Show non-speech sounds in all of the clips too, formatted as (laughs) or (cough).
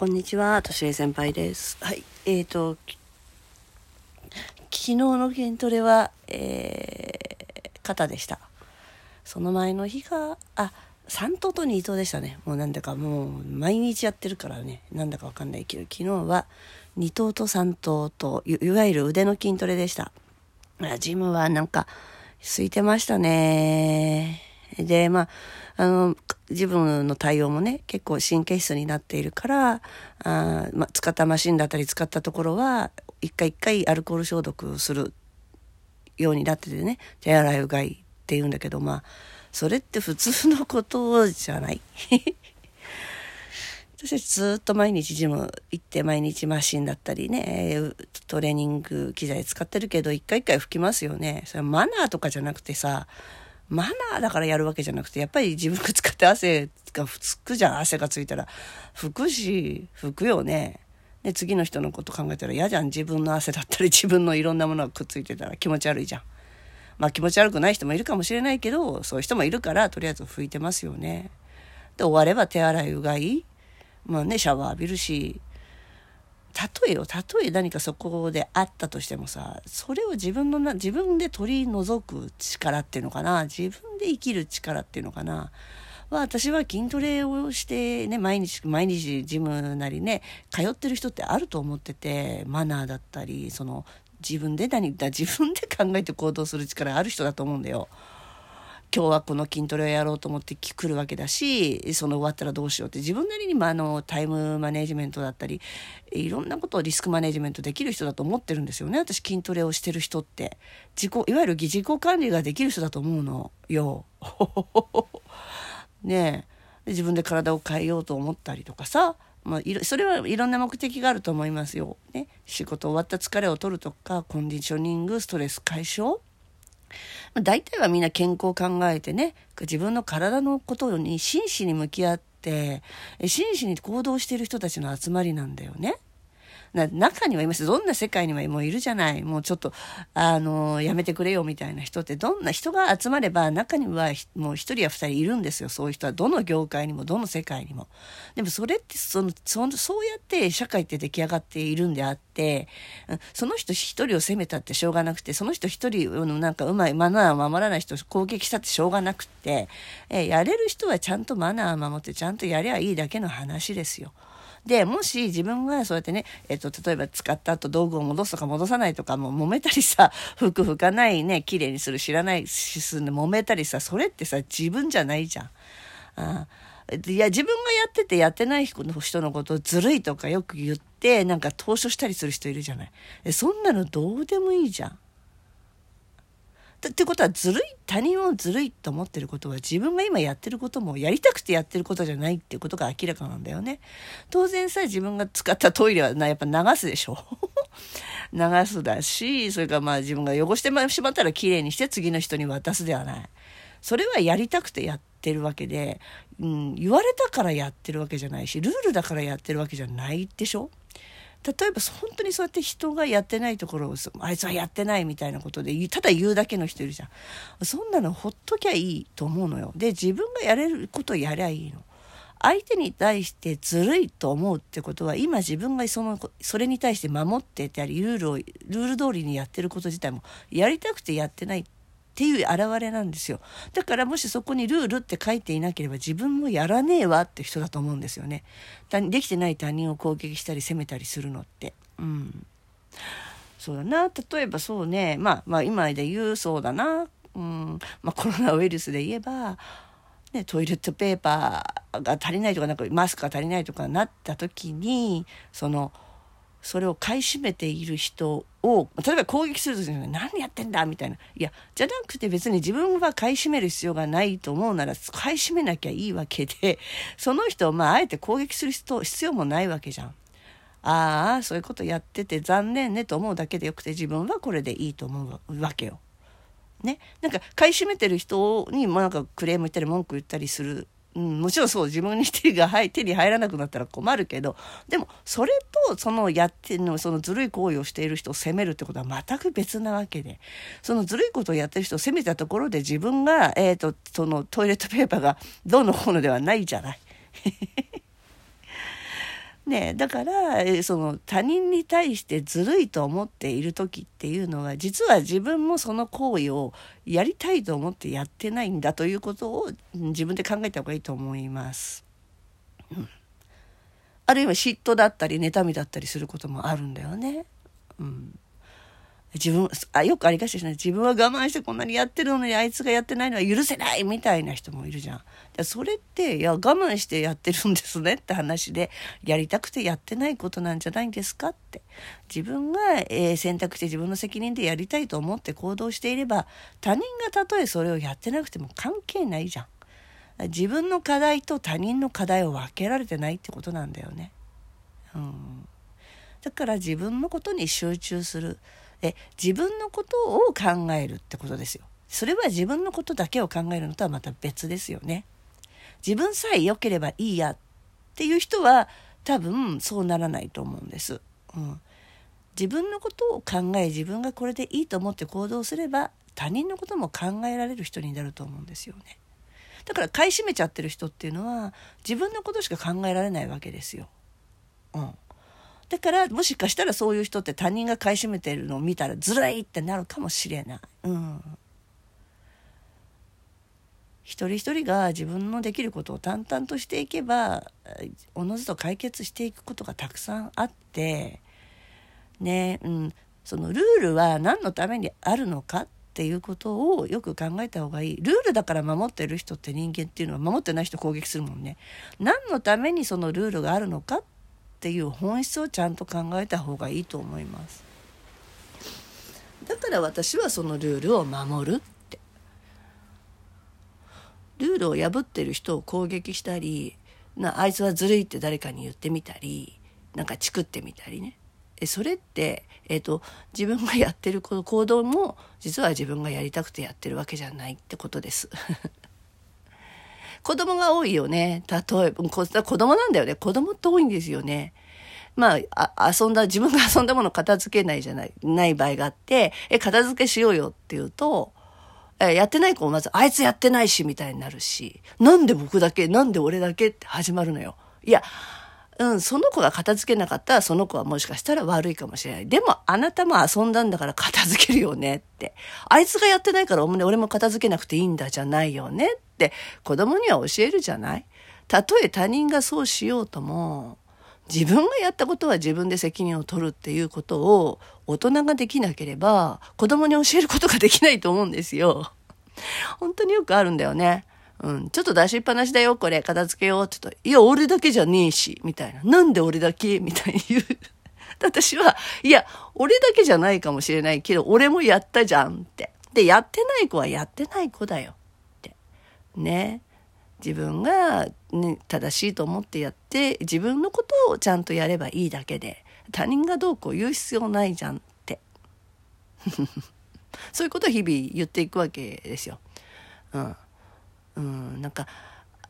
こんにちは、としえ先輩です。はい、えーと、昨日の筋トレは、えー肩でした。その前の日が、あ、3頭と2頭でしたね。もうなんだかもう毎日やってるからね、なんだかわかんないけど、昨日は2頭と3頭とい、いわゆる腕の筋トレでした。ジムはなんか、空いてましたね。で、まあ、あの、自分の対応もね、結構神経質になっているから、あまあ、使ったマシンだったり使ったところは、一回一回アルコール消毒するようになっててね、手洗いうがいって言うんだけど、まあ、それって普通のことじゃない。(laughs) 私ずっと毎日ジム行って毎日マシンだったりね、トレーニング機材使ってるけど、一回一回拭きますよね。それマナーとかじゃなくてさ、マナーだからやるわけじゃなくて、やっぱり自分が使って汗がつくじゃん。汗がついたら。拭くし、拭くよね。で、次の人のこと考えたら嫌じゃん。自分の汗だったり、自分のいろんなものがくっついてたら気持ち悪いじゃん。まあ気持ち悪くない人もいるかもしれないけど、そういう人もいるから、とりあえず拭いてますよね。で、終われば手洗い、うがい。まあね、シャワー浴びるし、例えよ、例え何かそこであったとしてもさ、それを自分のな、自分で取り除く力っていうのかな、自分で生きる力っていうのかな、私は筋トレをしてね、毎日、毎日ジムなりね、通ってる人ってあると思ってて、マナーだったり、その、自分で何だ、自分で考えて行動する力ある人だと思うんだよ。今日はこの筋トレをやろうと思って来るわけだし、その終わったらどうしようって自分なりに、まあ、の、タイムマネジメントだったり、いろんなことをリスクマネジメントできる人だと思ってるんですよね。私筋トレをしてる人って。自己、いわゆる自己管理ができる人だと思うのよ。(laughs) ねえ。自分で体を変えようと思ったりとかさ。まあ、いろそれはいろんな目的があると思いますよ。ね。仕事終わった疲れを取るとか、コンディショニング、ストレス解消。まあ大体はみんな健康を考えてね、自分の体のことに真摯に向き合って、真摯に行動している人たちの集まりなんだよね。な中にはいます。どんな世界にもいるじゃない。もうちょっと、あの、やめてくれよみたいな人って、どんな人が集まれば、中にはもう一人や二人いるんですよ。そういう人は。どの業界にも、どの世界にも。でもそれって、その、そのそうやって社会って出来上がっているんであって、その人一人を責めたってしょうがなくて、その人一人のなんかうまいマナーを守らない人を攻撃したってしょうがなくて、えやれる人はちゃんとマナーを守って、ちゃんとやりゃいいだけの話ですよ。で、もし自分がそうやってね、えっと、例えば使った後道具を戻すとか戻さないとか、もう揉めたりさ、(laughs) 服拭かないね、綺麗にする、知らないしすんで揉めたりさ、それってさ、自分じゃないじゃん。あいや、自分がやっててやってない人のことをずるいとかよく言って、なんか投書したりする人いるじゃない。そんなのどうでもいいじゃん。ってことはずるい他人をずるいと思ってることは自分が今やってることもやりたくてやってることじゃないっていうことが明らかなんだよね。当然さ自分が使ったトイレはなやっぱ流すでしょ (laughs) 流すだしそれからまあ自分が汚してしまったらきれいにして次の人に渡すではない。それはやりたくてやってるわけで、うん、言われたからやってるわけじゃないしルールだからやってるわけじゃないでしょ例えば本当にそうやって人がやってないところをあいつはやってないみたいなことでただ言うだけの人いるじゃん。そんなのほっときゃいいと思うのよ。で自分がやれることをやりゃいいの。相手に対してずるいと思うってことは今自分がそのそれに対して守ってたりルールをルール通りにやってること自体もやりたくてやってないっていう現れなんですよ。だからもしそこにルールって書いていなければ自分もやらねえわって人だと思うんですよね。できてない他人を攻撃したり責めたりするのって。うん。そうだな。例えばそうね。まあまあ今で言うそうだな。うん。まあコロナウイルスで言えば、ね、トイレットペーパーが足りないとか、なんかマスクが足りないとかなった時に、その、それを買い占めている人を、例えば攻撃するときに何やってんだみたいな。いや、じゃなくて別に自分は買い占める必要がないと思うなら、買い占めなきゃいいわけで、(laughs) その人をまあ、あえて攻撃する必要もないわけじゃん。ああ、そういうことやってて残念ねと思うだけでよくて、自分はこれでいいと思うわけよ。ね。なんか、買い占めてる人にもなんかクレーム言ったり文句言ったりするうん、もちろんそう、自分に手が入手に入らなくなったら困るけど、でも、それと、そのやっての、そのずるい行為をしている人を責めるってことは全く別なわけで、そのずるいことをやってる人を責めたところで自分が、えっ、ー、と、そのトイレットペーパーがどうのこうのではないじゃない。ねだからその他人に対してずるいと思っている時っていうのは実は自分もその行為をやりたいと思ってやってないんだということを自分で考えた方がいいと思います。うん、あるいは嫉妬だったり妬みだったりすることもあるんだよね。うん自分あよくありがちですね自分は我慢してこんなにやってるのにあいつがやってないのは許せないみたいな人もいるじゃん。それっていや我慢してやってるんですねって話でやりたくてやってないことなんじゃないんですかって自分が、えー、選択して自分の責任でやりたいと思って行動していれば他人がたとえそれをやってなくても関係ないじゃん。自分の課題と他人の課題を分けられてないってことなんだよね。うん、だから自分のことに集中する。え自分のことを考えるってことですよ。それは自分のことだけを考えるのとはまた別ですよね。自分さえ良ければいいやっていう人は多分そうならないと思うんです。うん、自分のことを考え自分がこれでいいと思って行動すれば他人のことも考えられる人になると思うんですよね。だから買い占めちゃってる人っていうのは自分のことしか考えられないわけですよ。うん。だからもしかしたらそういう人って他人が買い占めてるのを見たらずるいってなるかもしれない。うん。一人一人が自分のできることを淡々としていけばおのずと解決していくことがたくさんあってねうんそのルールは何のためにあるのかっていうことをよく考えた方がいいルールだから守ってる人って人間っていうのは守ってない人攻撃するもんね何のためにそのルールがあるのかっっていう本質をちゃんと考えた方がいいと思います。だから私はそのルールを守るって。ルールを破ってる人を攻撃したりなあいつはずるいって誰かに言ってみたりなんかチクってみたりね。それって、えーと、自分がやってる行動も実は自分がやりたくてやってるわけじゃないってことです。子供が多いよね。例えば、子供なんだよね。子供って多いんですよね。まあ、あ遊んだ、自分が遊んだもの片付けないじゃない、ない場合があって、え、片付けしようよって言うと、え、やってない子もまず、あいつやってないし、みたいになるし、なんで僕だけ、なんで俺だけって始まるのよ。いや、うん、その子が片付けなかったら、その子はもしかしたら悪いかもしれない。でも、あなたも遊んだんだから片付けるよねって。あいつがやってないから、俺も片付けなくていいんだじゃないよねって子供には教えるじゃない？たとえ他人がそうしようとも、自分がやったことは自分で責任を取るっていうことを大人ができなければ子供に教えることができないと思うんですよ。本当によくあるんだよね。うん、ちょっと出しっぱなしだよ、これ、片付けようって言うと、いや、俺だけじゃねえし、みたいな。なんで俺だけ？みたいに言う。(laughs) 私は、いや、俺だけじゃないかもしれないけど、俺もやったじゃんって。で、やってない子はやってない子だよ。って。ね。自分が、ね、正しいと思ってやって自分のことをちゃんとやればいいだけで他人がどうこう言う必要ないじゃんって (laughs) そういうことを日々言っていくわけですよ。うん、うん、なんか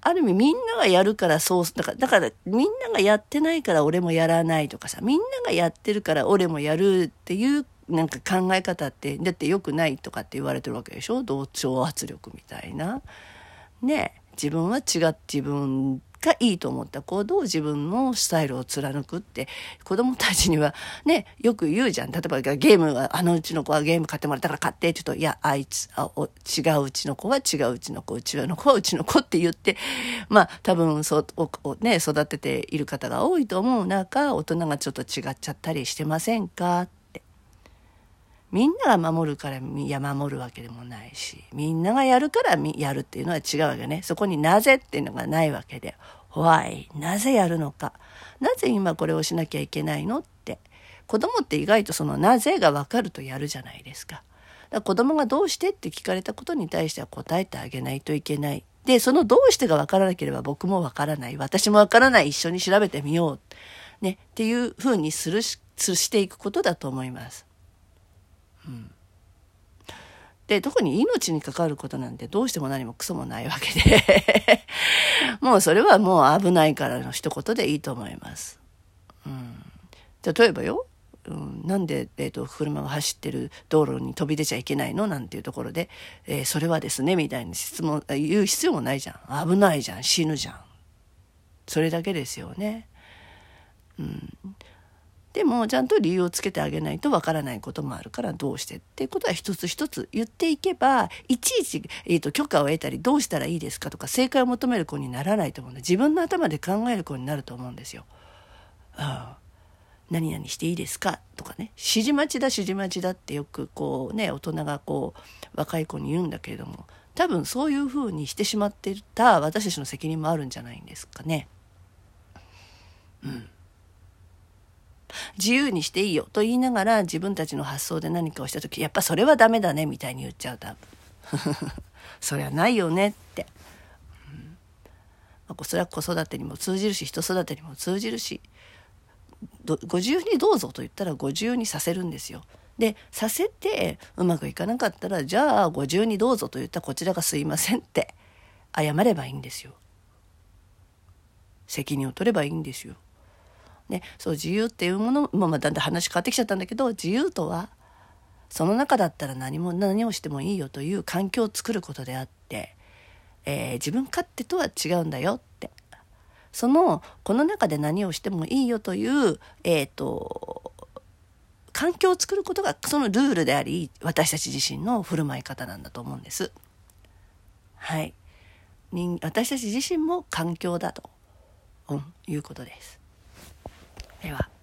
ある意味みんながやるからそうだからだからみんながやってないから俺もやらないとかさみんながやってるから俺もやるっていうなんか考え方ってだって良くないとかって言われてるわけでしょ？同調圧力みたいな。ね自分は違って自分がいいと思った行動を自分のスタイルを貫くって子供たちにはねよく言うじゃん。例えばゲームはあのうちの子はゲーム買ってもらったから買ってちょっといやあいつあお違ううちの子は違ううちの子うちの子はうちの子って言ってまあ多分そうおね育てている方が多いと思う中大人がちょっと違っちゃったりしてませんか？みんなが守るからいや守るわけでもないしみんながやるからやるっていうのは違うわけねそこになぜっていうのがないわけで Why? なぜやるのかなぜ今これをしなきゃいけないのって子供って意外とそのなぜが分かるとやるじゃないですか。だから子供がどうしてって聞かれたことに対しては答えてあげないといけない。で、そのどうしてが分からなければ僕も分からない。私も分からない。一緒に調べてみよう。ね。っていうふうにするし、していくことだと思います。で特に命に関わることなんてどうしても何もクソもないわけでもうそれはもう危ないからの一言でいいと思います。うん、例えばよ、うん、なんで、えーと、車が走ってる道路に飛び出ちゃいけないのなんていうところで、えー、それはですねみたいに質問言う必要もないじゃん。危ないじゃん。死ぬじゃん。それだけですよね。うん、でもちゃんと理由をつけてあげないとわからないこともあるからどうしてっていうことは一つ一つ言っていけばいちいち、えーと、許可を得たりどうしたらいいですかとか正解を求める子にならないと思うんで自分の頭で考える子になると思うんですよ。ああ何々していいですかとかね指示待ちだ指示待ちだってよくこうね大人がこう若い子に言うんだけれども多分そういうふうにしてしまっていた私たちの責任もあるんじゃないんですかね。うん。自由にしていいよと言いながら自分たちの発想で何かをした時やっぱそれはダメだねみたいに言っちゃうと (laughs) そりゃないよねって、うんまあ、それは子育てにも通じるし人育てにも通じるしご自由にどうぞと言ったらご自由にさせるんですよ。でさせてうまくいかなかったらじゃあご自由にどうぞと言ったらこちらがすいませんって謝ればいいんですよ。責任を取ればいいんですよ。ね、そう自由っていうものも、まあ、だんだん話変わってきちゃったんだけど自由とはその中だったら何も何をしてもいいよという環境を作ることであって、えー、自分勝手とは違うんだよってそのこの中で何をしてもいいよという、えーと、環境を作ることがそのルールであり私たち自身の振る舞い方なんだと思うんです。はい、私たち自身も環境だと、うん、いうことです。では。